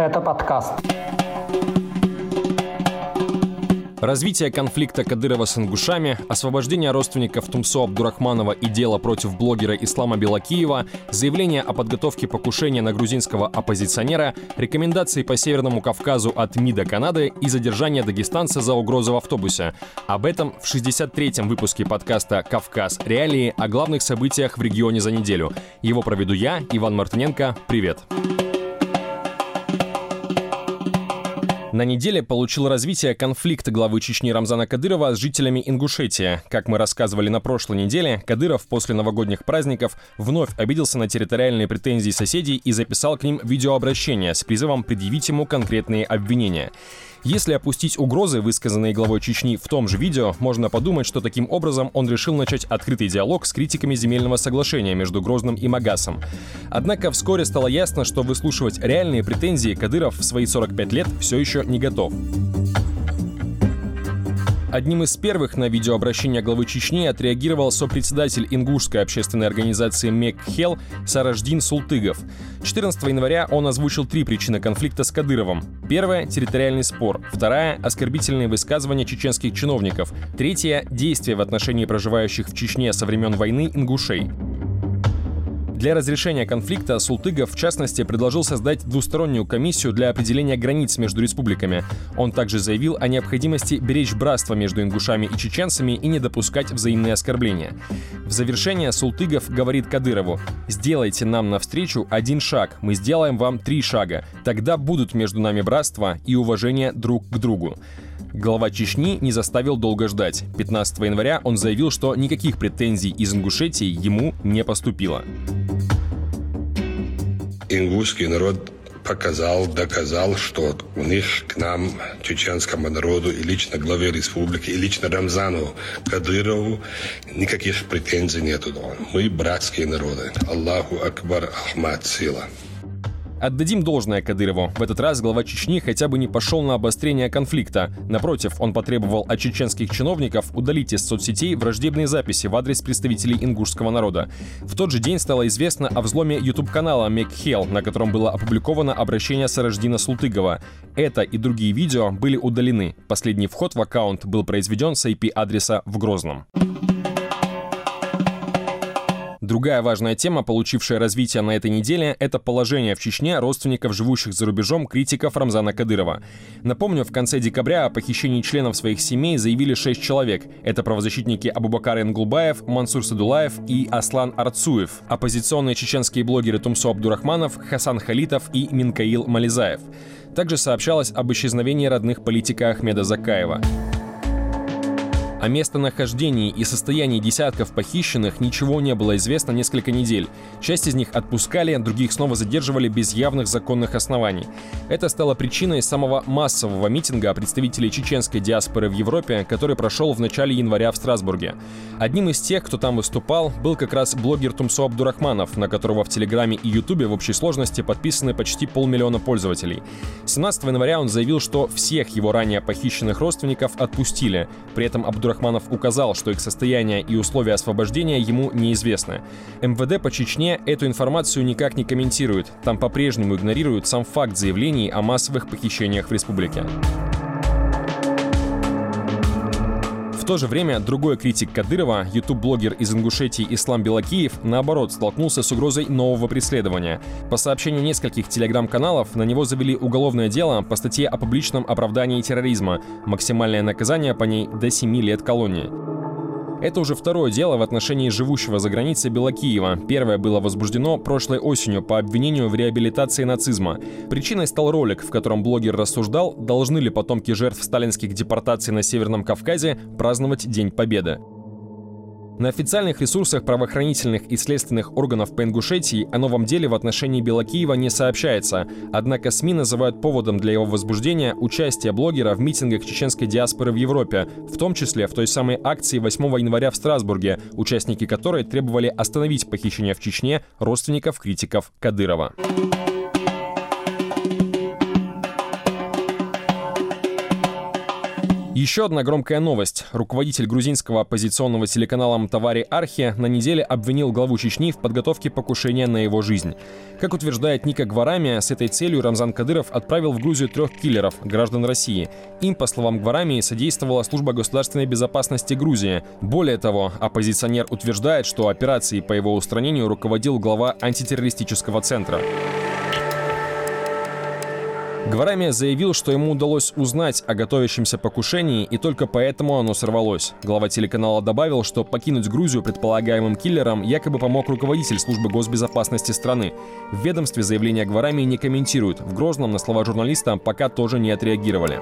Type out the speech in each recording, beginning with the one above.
Это подкаст. Развитие конфликта Кадырова с ингушами, освобождение родственников Тумсо Абдурахманова и дело против блогера Ислама Белакиева, заявление о подготовке покушения на грузинского оппозиционера, рекомендации по Северному Кавказу от МИДа Канады и задержание дагестанца за угрозу в автобусе. Об этом в 63-м выпуске подкаста «Кавказ. Реалии» о главных событиях в регионе за неделю. Его проведу я, Иван Мартыненко. Привет! Привет! На неделе получил развитие конфликт главы Чечни Рамзана Кадырова с жителями Ингушетии. Как мы рассказывали на прошлой неделе, Кадыров после новогодних праздников вновь обиделся на территориальные претензии соседей и записал к ним видеообращение с призывом предъявить ему конкретные обвинения. Если опустить угрозы, высказанные главой Чечни в том же видео, можно подумать, что таким образом он решил начать открытый диалог с критиками земельного соглашения между Грозным и Магасом. Однако вскоре стало ясно, что выслушивать реальные претензии Кадыров в свои 45 лет все еще не готов. Одним из первых на видеообращение главы Чечни отреагировал сопредседатель ингушской общественной организации МЕКХЕЛ Сараждин Султыгов. 14 января он озвучил три причины конфликта с Кадыровым. Первая – территориальный спор. Вторая – оскорбительные высказывания чеченских чиновников. Третья – действия в отношении проживающих в Чечне со времен войны ингушей. Для разрешения конфликта Султыгов, в частности, предложил создать двустороннюю комиссию для определения границ между республиками. Он также заявил о необходимости беречь братство между ингушами и чеченцами и не допускать взаимные оскорбления. В завершение Султыгов говорит Кадырову «Сделайте нам навстречу один шаг, мы сделаем вам три шага. Тогда будут между нами братство и уважение друг к другу». Глава Чечни не заставил долго ждать. 15 января он заявил, что никаких претензий из Ингушетии ему не поступило. Ингушский народ показал, доказал, что у них к нам, чеченскому народу, и лично главе республики, и лично Рамзану Кадырову никаких претензий нету. Мы братские народы. Аллаху Акбар, Ахмад, сила. Отдадим должное Кадырову. В этот раз глава Чечни хотя бы не пошел на обострение конфликта. Напротив, он потребовал от чеченских чиновников удалить из соцсетей враждебные записи в адрес представителей ингушского народа. В тот же день стало известно о взломе YouTube-канала Мекхел, на котором было опубликовано обращение Сараждина Султыгова. Это и другие видео были удалены. Последний вход в аккаунт был произведен с IP-адреса в Грозном. Другая важная тема, получившая развитие на этой неделе, это положение в Чечне родственников живущих за рубежом критиков Рамзана Кадырова. Напомню, в конце декабря о похищении членов своих семей заявили шесть человек. Это правозащитники Абубакар Ингулбаев, Мансур Садулаев и Аслан Арцуев, оппозиционные чеченские блогеры Тумсо Абдурахманов, Хасан Халитов и Минкаил Мализаев. Также сообщалось об исчезновении родных политика Ахмеда Закаева. О местонахождении и состоянии десятков похищенных ничего не было известно несколько недель. Часть из них отпускали, других снова задерживали без явных законных оснований. Это стало причиной самого массового митинга представителей чеченской диаспоры в Европе, который прошел в начале января в Страсбурге. Одним из тех, кто там выступал, был как раз блогер Тумсо Абдурахманов, на которого в Телеграме и Ютубе в общей сложности подписаны почти полмиллиона пользователей. 17 января он заявил, что всех его ранее похищенных родственников отпустили. При этом Абдурахманов Абдурахманов указал, что их состояние и условия освобождения ему неизвестны. МВД по Чечне эту информацию никак не комментирует. Там по-прежнему игнорируют сам факт заявлений о массовых похищениях в республике. То же время другой критик Кадырова, ютуб-блогер из Ингушетии Ислам Белакиев, наоборот, столкнулся с угрозой нового преследования. По сообщению нескольких телеграм-каналов, на него завели уголовное дело по статье о публичном оправдании терроризма. Максимальное наказание по ней до 7 лет колонии. Это уже второе дело в отношении живущего за границей Белокиева. Первое было возбуждено прошлой осенью по обвинению в реабилитации нацизма. Причиной стал ролик, в котором блогер рассуждал, должны ли потомки жертв сталинских депортаций на Северном Кавказе праздновать День Победы. На официальных ресурсах правоохранительных и следственных органов по Ингушетии о новом деле в отношении Белокиева не сообщается, однако СМИ называют поводом для его возбуждения участие блогера в митингах чеченской диаспоры в Европе, в том числе в той самой акции 8 января в Страсбурге, участники которой требовали остановить похищение в Чечне родственников критиков Кадырова. Еще одна громкая новость. Руководитель грузинского оппозиционного телеканала Мтавари Архи на неделе обвинил главу Чечни в подготовке покушения на его жизнь. Как утверждает Ника Гварами, с этой целью Рамзан Кадыров отправил в Грузию трех киллеров, граждан России. Им, по словам Гварами, содействовала служба государственной безопасности Грузии. Более того, оппозиционер утверждает, что операцией по его устранению руководил глава антитеррористического центра. Гварами заявил, что ему удалось узнать о готовящемся покушении, и только поэтому оно сорвалось. Глава телеканала добавил, что покинуть Грузию предполагаемым киллерам якобы помог руководитель службы госбезопасности страны. В ведомстве заявление Гварами не комментируют. В Грозном на слова журналиста пока тоже не отреагировали.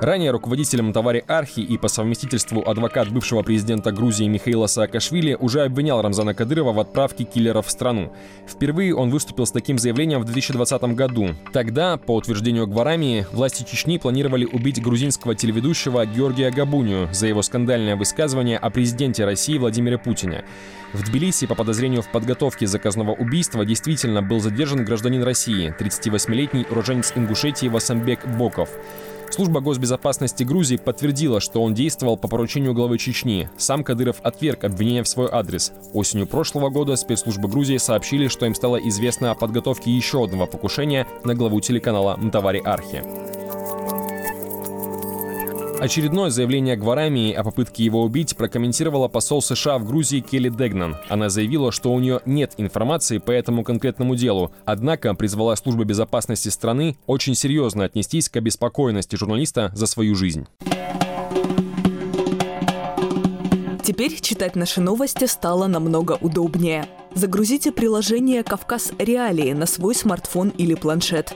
Ранее руководителем товари Архи и по совместительству адвокат бывшего президента Грузии Михаила Саакашвили уже обвинял Рамзана Кадырова в отправке киллеров в страну. Впервые он выступил с таким заявлением в 2020 году. Тогда, по утверждению Гварамии, власти Чечни планировали убить грузинского телеведущего Георгия Габунию за его скандальное высказывание о президенте России Владимире Путине. В Тбилиси по подозрению в подготовке заказного убийства действительно был задержан гражданин России, 38-летний уроженец Ингушетии Васамбек Боков. Служба госбезопасности Грузии подтвердила, что он действовал по поручению главы Чечни. Сам Кадыров отверг обвинения в свой адрес. Осенью прошлого года спецслужбы Грузии сообщили, что им стало известно о подготовке еще одного покушения на главу телеканала Мтавари Архи. Очередное заявление Гварамии о попытке его убить прокомментировала посол США в Грузии Келли Дегнан. Она заявила, что у нее нет информации по этому конкретному делу, однако призвала службу безопасности страны очень серьезно отнестись к обеспокоенности журналиста за свою жизнь. Теперь читать наши новости стало намного удобнее. Загрузите приложение «Кавказ Реалии» на свой смартфон или планшет.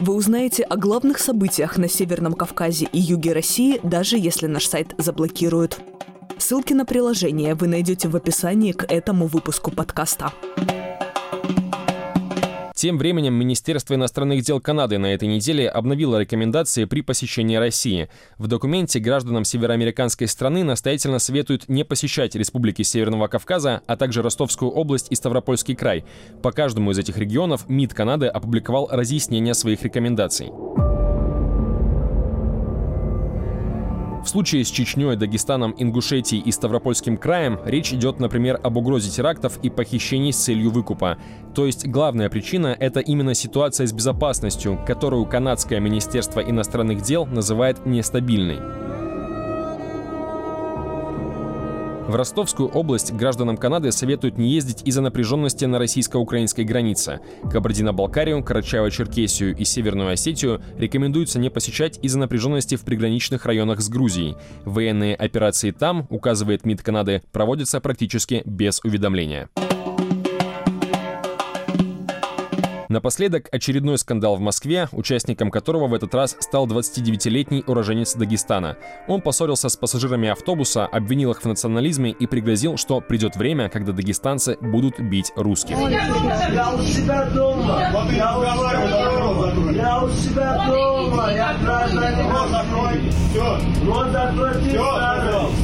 Вы узнаете о главных событиях на Северном Кавказе и юге России, даже если наш сайт заблокируют. Ссылки на приложение вы найдете в описании к этому выпуску подкаста. Тем временем Министерство иностранных дел Канады на этой неделе обновило рекомендации при посещении России. В документе гражданам североамериканской страны настоятельно советуют не посещать республики Северного Кавказа, а также Ростовскую область и Ставропольский край. По каждому из этих регионов МИД Канады опубликовал разъяснение своих рекомендаций. В случае с Чечней, Дагестаном, Ингушетией и Ставропольским краем речь идет, например, об угрозе терактов и похищений с целью выкупа. То есть главная причина — это именно ситуация с безопасностью, которую канадское Министерство иностранных дел называет нестабильной. В Ростовскую область гражданам Канады советуют не ездить из-за напряженности на российско-украинской границе. Кабардино-Балкарию, Карачаево-Черкесию и Северную Осетию рекомендуется не посещать из-за напряженности в приграничных районах с Грузией. Военные операции там, указывает МИД Канады, проводятся практически без уведомления. Напоследок очередной скандал в Москве, участником которого в этот раз стал 29-летний уроженец Дагестана. Он поссорился с пассажирами автобуса, обвинил их в национализме и пригрозил, что придет время, когда дагестанцы будут бить русских. Я у себя дома. Я у себя дома. Я гражданин. Рот закрой. Все. Рот закрой.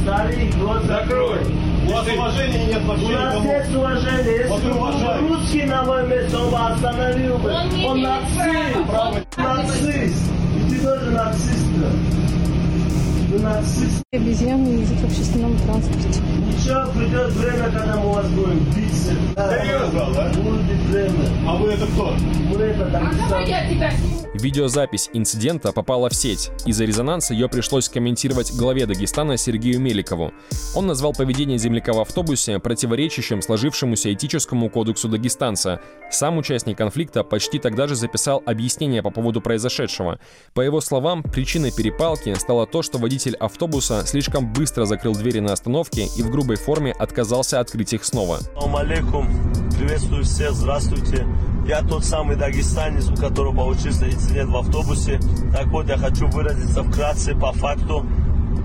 Старик. Рот закрой. У вас уважения нет вообще. У нас есть уважение. Если вот русский на он бы остановил бы. Он, он нацист. Нацист. И ты тоже нацист. Вы нацист. Обезьяны ездят в общественном транспорте. Ничего, придет время, когда мы вас будем биться. Серьезно, да? Будет время. А вы это кто? Мы это Дагестан. Видеозапись инцидента попала в сеть. Из-за резонанса ее пришлось комментировать главе Дагестана Сергею Меликову. Он назвал поведение земляка в автобусе противоречащим сложившемуся этическому кодексу дагестанца. Сам участник конфликта почти тогда же записал объяснение по поводу произошедшего. По его словам, причиной перепалки стало то, что водитель автобуса слишком быстро закрыл двери на остановке и в грубой форме отказался открыть их снова. алейкум, приветствую всех, здравствуйте. Я тот самый дагестанец, у которого получился инцидент в автобусе. Так вот, я хочу выразиться вкратце по факту.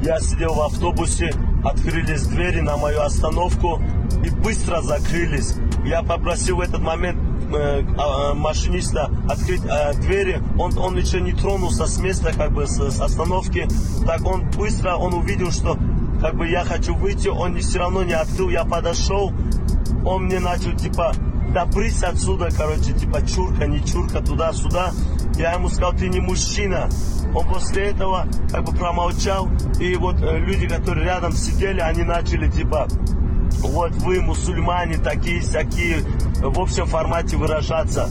Я сидел в автобусе, открылись двери на мою остановку и быстро закрылись. Я попросил в этот момент машиниста открыть э, двери. Он, он еще не тронулся с места, как бы с, с остановки. Так он быстро, он увидел, что как бы я хочу выйти, он все равно не открыл. Я подошел, он мне начал типа да брысь отсюда, короче, типа чурка, не чурка, туда-сюда. Я ему сказал, ты не мужчина. Он после этого как бы промолчал, и вот э, люди, которые рядом сидели, они начали типа, вот вы мусульмане такие всякие, в общем формате выражаться.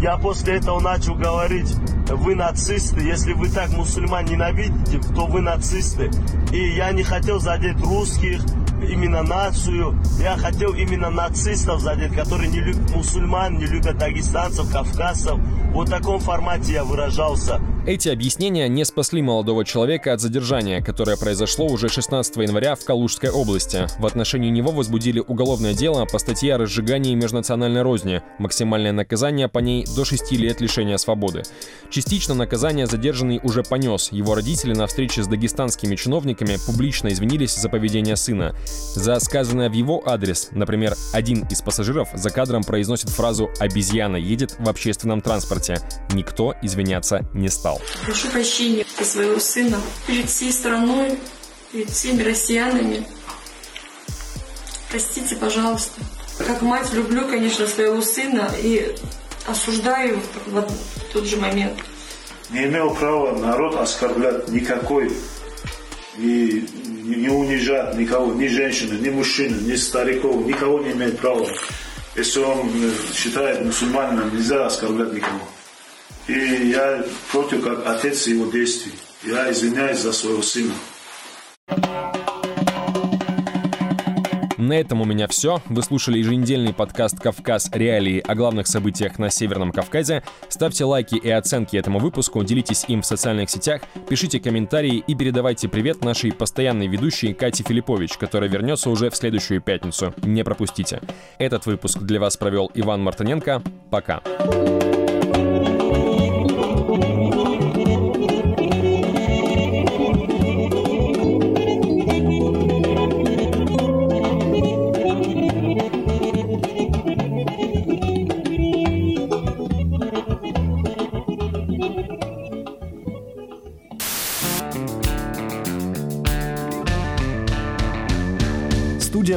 Я после этого начал говорить, вы нацисты, если вы так мусульман ненавидите, то вы нацисты. И я не хотел задеть русских, именно нацию. Я хотел именно нацистов задеть, которые не любят мусульман, не любят дагестанцев, кавказцев. Вот в таком формате я выражался. Эти объяснения не спасли молодого человека от задержания, которое произошло уже 16 января в Калужской области. В отношении него возбудили уголовное дело по статье о разжигании межнациональной розни. Максимальное наказание по ней до 6 лет лишения свободы. Частично наказание задержанный уже понес. Его родители на встрече с дагестанскими чиновниками публично извинились за поведение сына. За сказанное в его адрес, например, один из пассажиров за кадром произносит фразу «обезьяна едет в общественном транспорте». Никто извиняться не стал сказал. Прошу прощения за своего сына перед всей страной, перед всеми россиянами. Простите, пожалуйста. Как мать люблю, конечно, своего сына и осуждаю в тот же момент. Не имел права народ оскорблять никакой и не унижать никого, ни женщину, ни мужчину, ни стариков, никого не имеет права. Если он считает мусульманином, нельзя оскорблять никого. И я против как отец его действий. Я извиняюсь за своего сына. На этом у меня все. Вы слушали еженедельный подкаст «Кавказ. Реалии» о главных событиях на Северном Кавказе. Ставьте лайки и оценки этому выпуску, делитесь им в социальных сетях, пишите комментарии и передавайте привет нашей постоянной ведущей Кате Филиппович, которая вернется уже в следующую пятницу. Не пропустите. Этот выпуск для вас провел Иван Мартыненко. Пока. Студия